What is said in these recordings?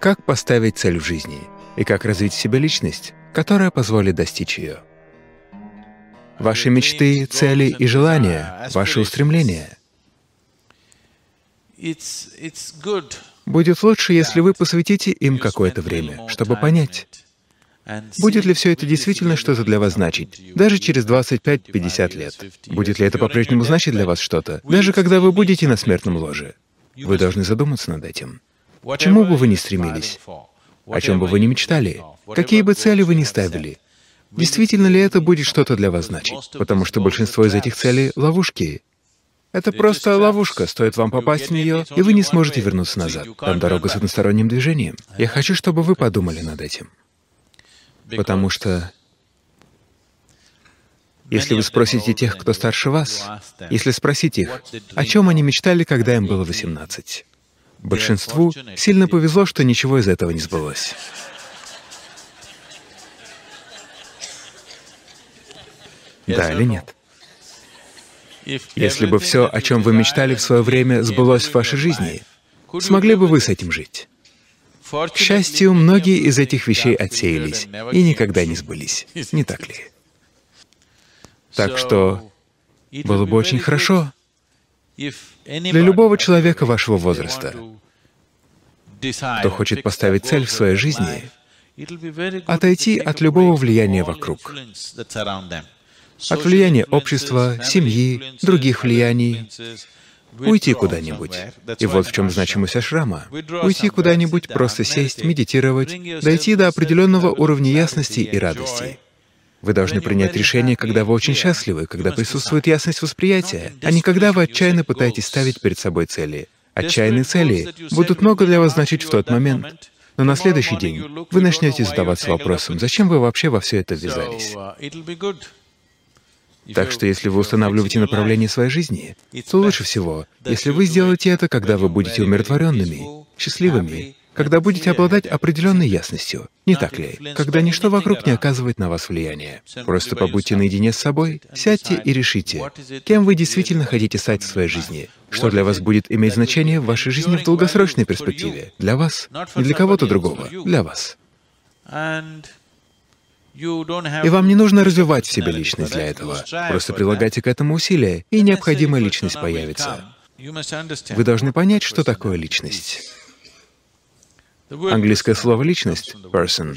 как поставить цель в жизни и как развить в себе личность, которая позволит достичь ее. Ваши мечты, цели и желания, ваши устремления. Будет лучше, если вы посвятите им какое-то время, чтобы понять, Будет ли все это действительно что-то для вас значить, даже через 25-50 лет? Будет ли это по-прежнему значить для вас что-то, даже когда вы будете на смертном ложе? Вы должны задуматься над этим. К чему бы вы ни стремились, о чем бы вы ни мечтали, какие бы цели вы ни ставили, действительно ли это будет что-то для вас значить? Потому что большинство из этих целей — ловушки. Это просто ловушка, стоит вам попасть в нее, и вы не сможете вернуться назад. Там дорога с односторонним движением. Я хочу, чтобы вы подумали над этим. Потому что если вы спросите тех, кто старше вас, если спросить их, о чем они мечтали, когда им было 18, большинству сильно повезло, что ничего из этого не сбылось. Да или нет? Если бы все, о чем вы мечтали в свое время, сбылось в вашей жизни, смогли бы вы с этим жить? К счастью, многие из этих вещей отсеялись и никогда не сбылись, не так ли? Так что было бы очень хорошо для любого человека вашего возраста, кто хочет поставить цель в своей жизни, отойти от любого влияния вокруг, от влияния общества, семьи, других влияний, уйти куда-нибудь. И вот в чем значимость ашрама. Уйти куда-нибудь, просто сесть, медитировать, дойти до определенного уровня ясности и радости. Вы должны принять решение, когда вы очень счастливы, когда присутствует ясность восприятия, а не когда вы отчаянно пытаетесь ставить перед собой цели. Отчаянные цели будут много для вас значить в тот момент, но на следующий день вы начнете задаваться вопросом, зачем вы вообще во все это ввязались. Так что если вы устанавливаете направление своей жизни, то лучше всего, если вы сделаете это, когда вы будете умиротворенными, счастливыми, когда будете обладать определенной ясностью, не так ли? Когда ничто вокруг не оказывает на вас влияния. Просто побудьте наедине с собой, сядьте и решите, кем вы действительно хотите стать в своей жизни, что для вас будет иметь значение в вашей жизни в долгосрочной перспективе, для вас, не для кого-то другого, для вас. И вам не нужно развивать в себе личность для этого. Просто прилагайте к этому усилия, и необходимая личность появится. Вы должны понять, что такое личность. Английское слово «личность» — person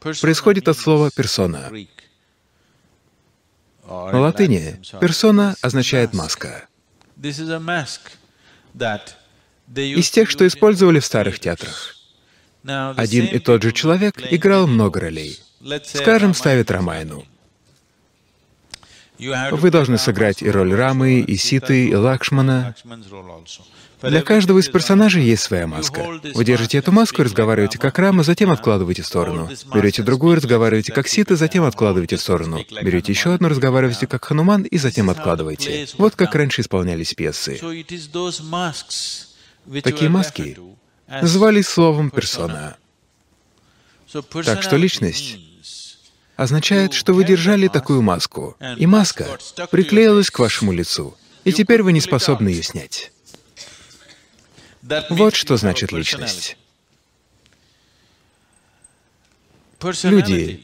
происходит от слова «персона». На латыни «персона» означает «маска». Из тех, что использовали в старых театрах. Один и тот же человек играл много ролей. Скажем, ставит Рамайну. Вы должны сыграть и роль Рамы, и Ситы, и Лакшмана. Для каждого из персонажей есть своя маска. Вы держите эту маску и разговариваете как Рама, затем откладываете в сторону. Берете другую, разговариваете как Сита, затем откладываете в сторону. Берете еще одну, разговариваете как Хануман и затем откладываете. Вот как раньше исполнялись пьесы. Такие маски назывались словом «персона». Так что личность означает, что вы держали такую маску, и маска приклеилась к вашему лицу, и теперь вы не способны ее снять. Вот что значит личность. Люди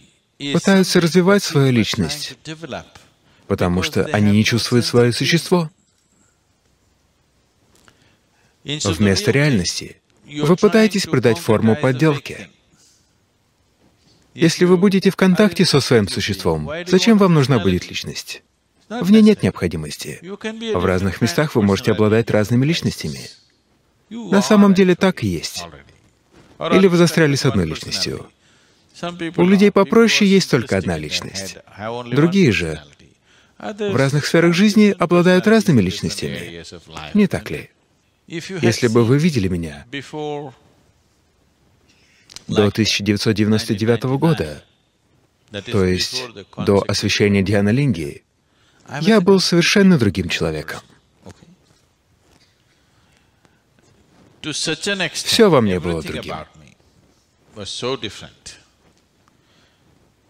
пытаются развивать свою личность, потому что они не чувствуют свое существо. Вместо реальности вы пытаетесь придать форму подделке. Если вы будете в контакте со своим существом, зачем вам нужна будет личность? В ней нет необходимости. В разных местах вы можете обладать разными личностями. На самом деле так и есть. Или вы застряли с одной личностью. У людей попроще есть только одна личность. Другие же в разных сферах жизни обладают разными личностями. Не так ли? Если бы вы видели меня до 1999 года, то есть до освящения Диана Линги, я был совершенно другим человеком. Все во мне было другим.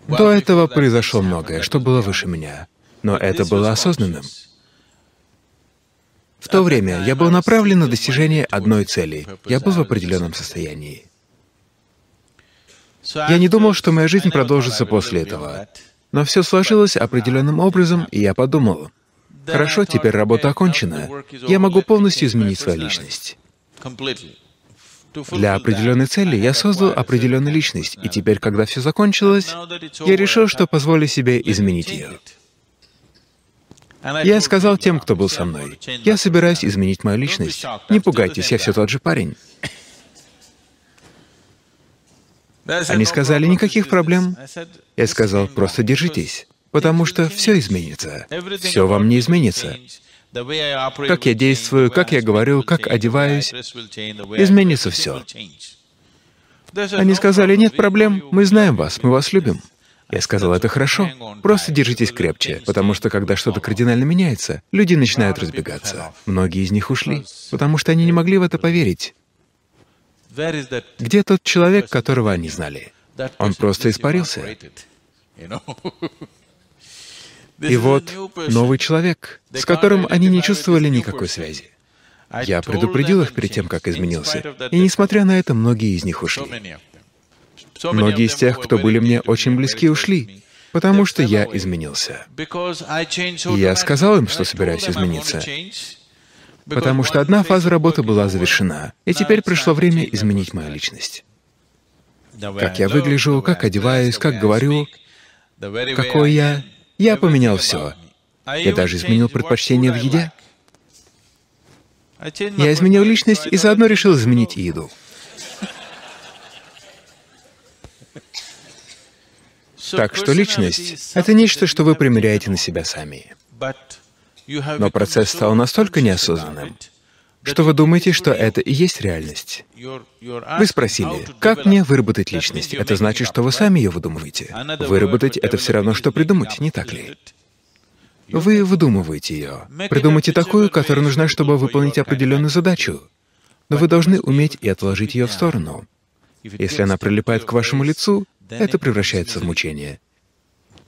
До этого произошло многое, что было выше меня, но это было осознанным. В то время я был направлен на достижение одной цели. Я был в определенном состоянии. Я не думал, что моя жизнь продолжится после этого. Но все сложилось определенным образом, и я подумал, хорошо, теперь работа окончена. Я могу полностью изменить свою личность. Для определенной цели я создал определенную личность, и теперь, когда все закончилось, я решил, что позволю себе изменить ее. Я сказал тем, кто был со мной, я собираюсь изменить мою личность. Не пугайтесь, я все тот же парень. Они сказали, никаких проблем. Я сказал, просто держитесь, потому что все изменится. Все вам не изменится. Как я действую, как я говорю, как одеваюсь, изменится все. Они сказали, нет проблем, мы знаем вас, мы вас любим. Я сказал, это хорошо, просто держитесь крепче, потому что когда что-то кардинально меняется, люди начинают разбегаться. Многие из них ушли, потому что они не могли в это поверить. Где тот человек, которого они знали? Он просто испарился. И вот новый человек, с которым они не чувствовали никакой связи. Я предупредил их перед тем, как изменился, и несмотря на это, многие из них ушли. Многие из тех, кто были мне очень близки, ушли, потому что я изменился. И я сказал им, что собираюсь измениться, потому что одна фаза работы была завершена, и теперь пришло время изменить мою личность. Как я выгляжу, как одеваюсь, как говорю, какой я, я поменял все. Я даже изменил предпочтения в еде. Я изменил личность и заодно решил изменить еду. Так что личность — это нечто, что вы примеряете на себя сами. Но процесс стал настолько неосознанным, что вы думаете, что это и есть реальность. Вы спросили, как мне выработать личность? Это значит, что вы сами ее выдумываете. Выработать — это все равно, что придумать, не так ли? Вы выдумываете ее. Придумайте такую, которая нужна, чтобы выполнить определенную задачу. Но вы должны уметь и отложить ее в сторону. Если она прилипает к вашему лицу, это превращается в мучение.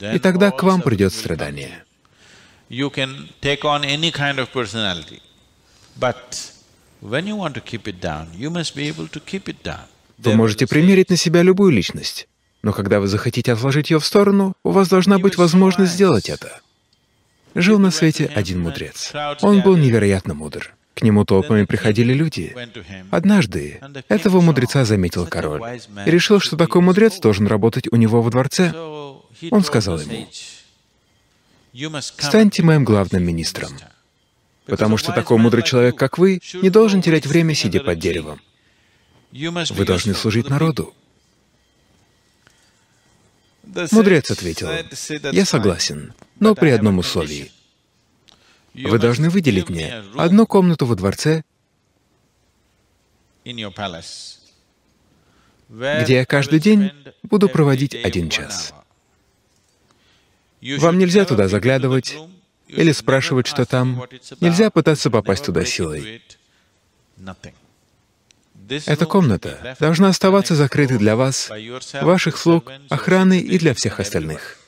И тогда к вам придет страдание. You can take on any kind of personality, but when you want to keep it down, you must be able to keep it down. Вы можете примерить на себя любую личность, но когда вы захотите отложить ее в сторону, у вас должна быть возможность сделать это. Жил на свете один мудрец. Он был невероятно мудр. К нему толпами приходили люди. Однажды этого мудреца заметил король и решил, что такой мудрец должен работать у него во дворце. Он сказал ему, «Станьте моим главным министром, потому что такой мудрый человек, как вы, не должен терять время, сидя под деревом. Вы должны служить народу». Мудрец ответил, «Я согласен, но при одном условии. Вы должны выделить мне одну комнату во дворце, где я каждый день буду проводить один час. Вам нельзя туда заглядывать или спрашивать, что там. Нельзя пытаться попасть туда силой. Эта комната должна оставаться закрытой для вас, ваших слуг, охраны и для всех остальных.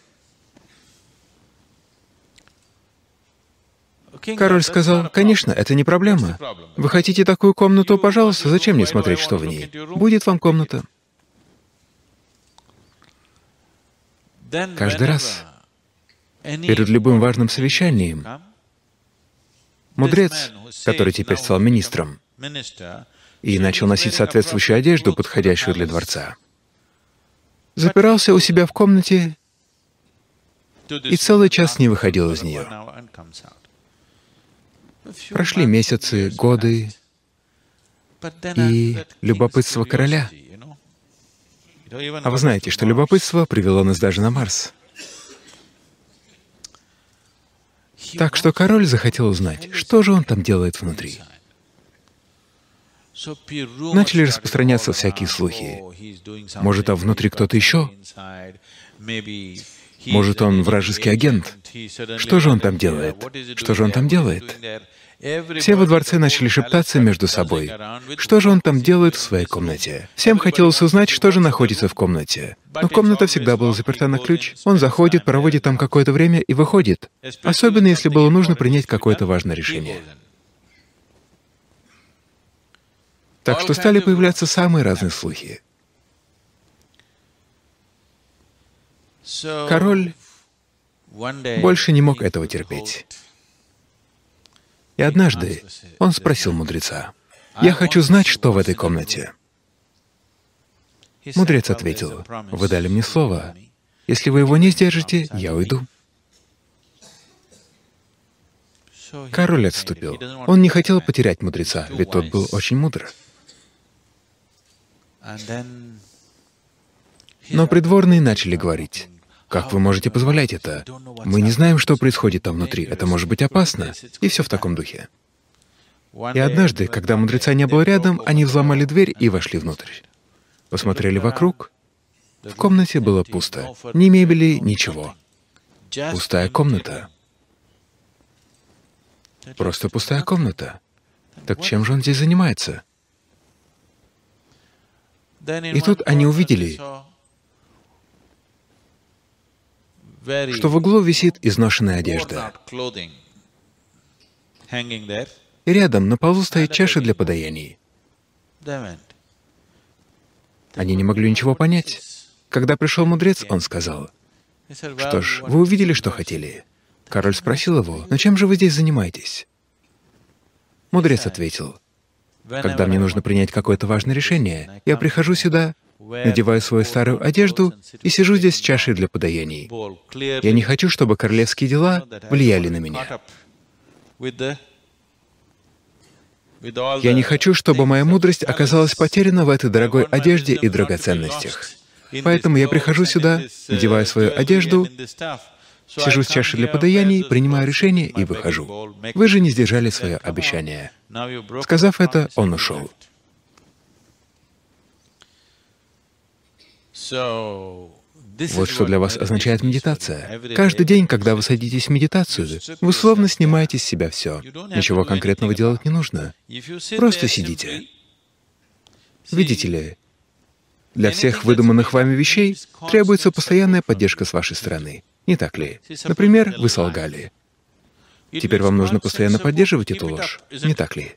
Король сказал, «Конечно, это не проблема. Вы хотите такую комнату, пожалуйста, зачем мне смотреть, что в ней? Будет вам комната». Каждый раз, перед любым важным совещанием, мудрец, который теперь стал министром, и начал носить соответствующую одежду, подходящую для дворца, запирался у себя в комнате и целый час не выходил из нее. Прошли месяцы, годы, и любопытство короля. А вы знаете, что любопытство привело нас даже на Марс. Так что король захотел узнать, что же он там делает внутри. Начали распространяться всякие слухи. Может, там внутри кто-то еще? Может, он вражеский агент? Что же он там делает? Что же он там делает? Все во дворце начали шептаться между собой. Что же он там делает в своей комнате? Всем хотелось узнать, что же находится в комнате. Но комната всегда была заперта на ключ. Он заходит, проводит там какое-то время и выходит. Особенно, если было нужно принять какое-то важное решение. Так что стали появляться самые разные слухи. Король больше не мог этого терпеть. И однажды он спросил мудреца, «Я хочу знать, что в этой комнате». Мудрец ответил, «Вы дали мне слово. Если вы его не сдержите, я уйду». Король отступил. Он не хотел потерять мудреца, ведь тот был очень мудр. Но придворные начали говорить, «Как вы можете позволять это? Мы не знаем, что происходит там внутри, это может быть опасно», и все в таком духе. И однажды, когда мудреца не было рядом, они взломали дверь и вошли внутрь. Посмотрели вокруг. В комнате было пусто. Ни мебели, ничего. Пустая комната. Просто пустая комната. Так чем же он здесь занимается? И тут они увидели, что в углу висит изношенная одежда. И рядом на полу стоит чаша для подаяний. Они не могли ничего понять. Когда пришел мудрец, он сказал, «Что ж, вы увидели, что хотели?» Король спросил его, «Но чем же вы здесь занимаетесь?» Мудрец ответил, «Когда мне нужно принять какое-то важное решение, я прихожу сюда, надеваю свою старую одежду и сижу здесь с чашей для подаяний. Я не хочу, чтобы королевские дела влияли на меня. Я не хочу, чтобы моя мудрость оказалась потеряна в этой дорогой одежде и драгоценностях. Поэтому я прихожу сюда, надеваю свою одежду, сижу с чашей для подаяний, принимаю решение и выхожу. Вы же не сдержали свое обещание. Сказав это, он ушел. Вот что для вас означает медитация. Каждый день, когда вы садитесь в медитацию, вы словно снимаете с себя все. Ничего конкретного делать не нужно. Просто сидите. Видите ли, для всех выдуманных вами вещей требуется постоянная поддержка с вашей стороны. Не так ли? Например, вы солгали. Теперь вам нужно постоянно поддерживать эту ложь. Не так ли?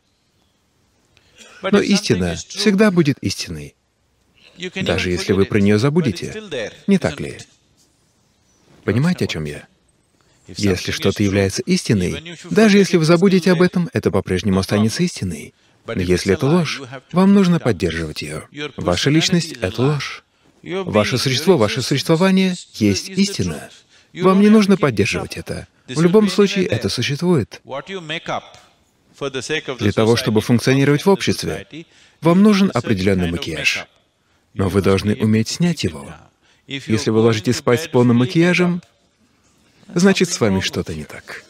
Но истина всегда будет истиной даже если вы про нее забудете. Не так ли? Понимаете, о чем я? Если что-то является истиной, даже если вы забудете об этом, это по-прежнему останется истиной. Но если это ложь, вам нужно поддерживать ее. Ваша личность — это ложь. Ваше существо, ваше существование есть истина. Вам не нужно поддерживать это. В любом случае, это существует. Для того, чтобы функционировать в обществе, вам нужен определенный макияж. Но вы должны уметь снять его. Если вы ложитесь спать с полным макияжем, значит, с вами что-то не так.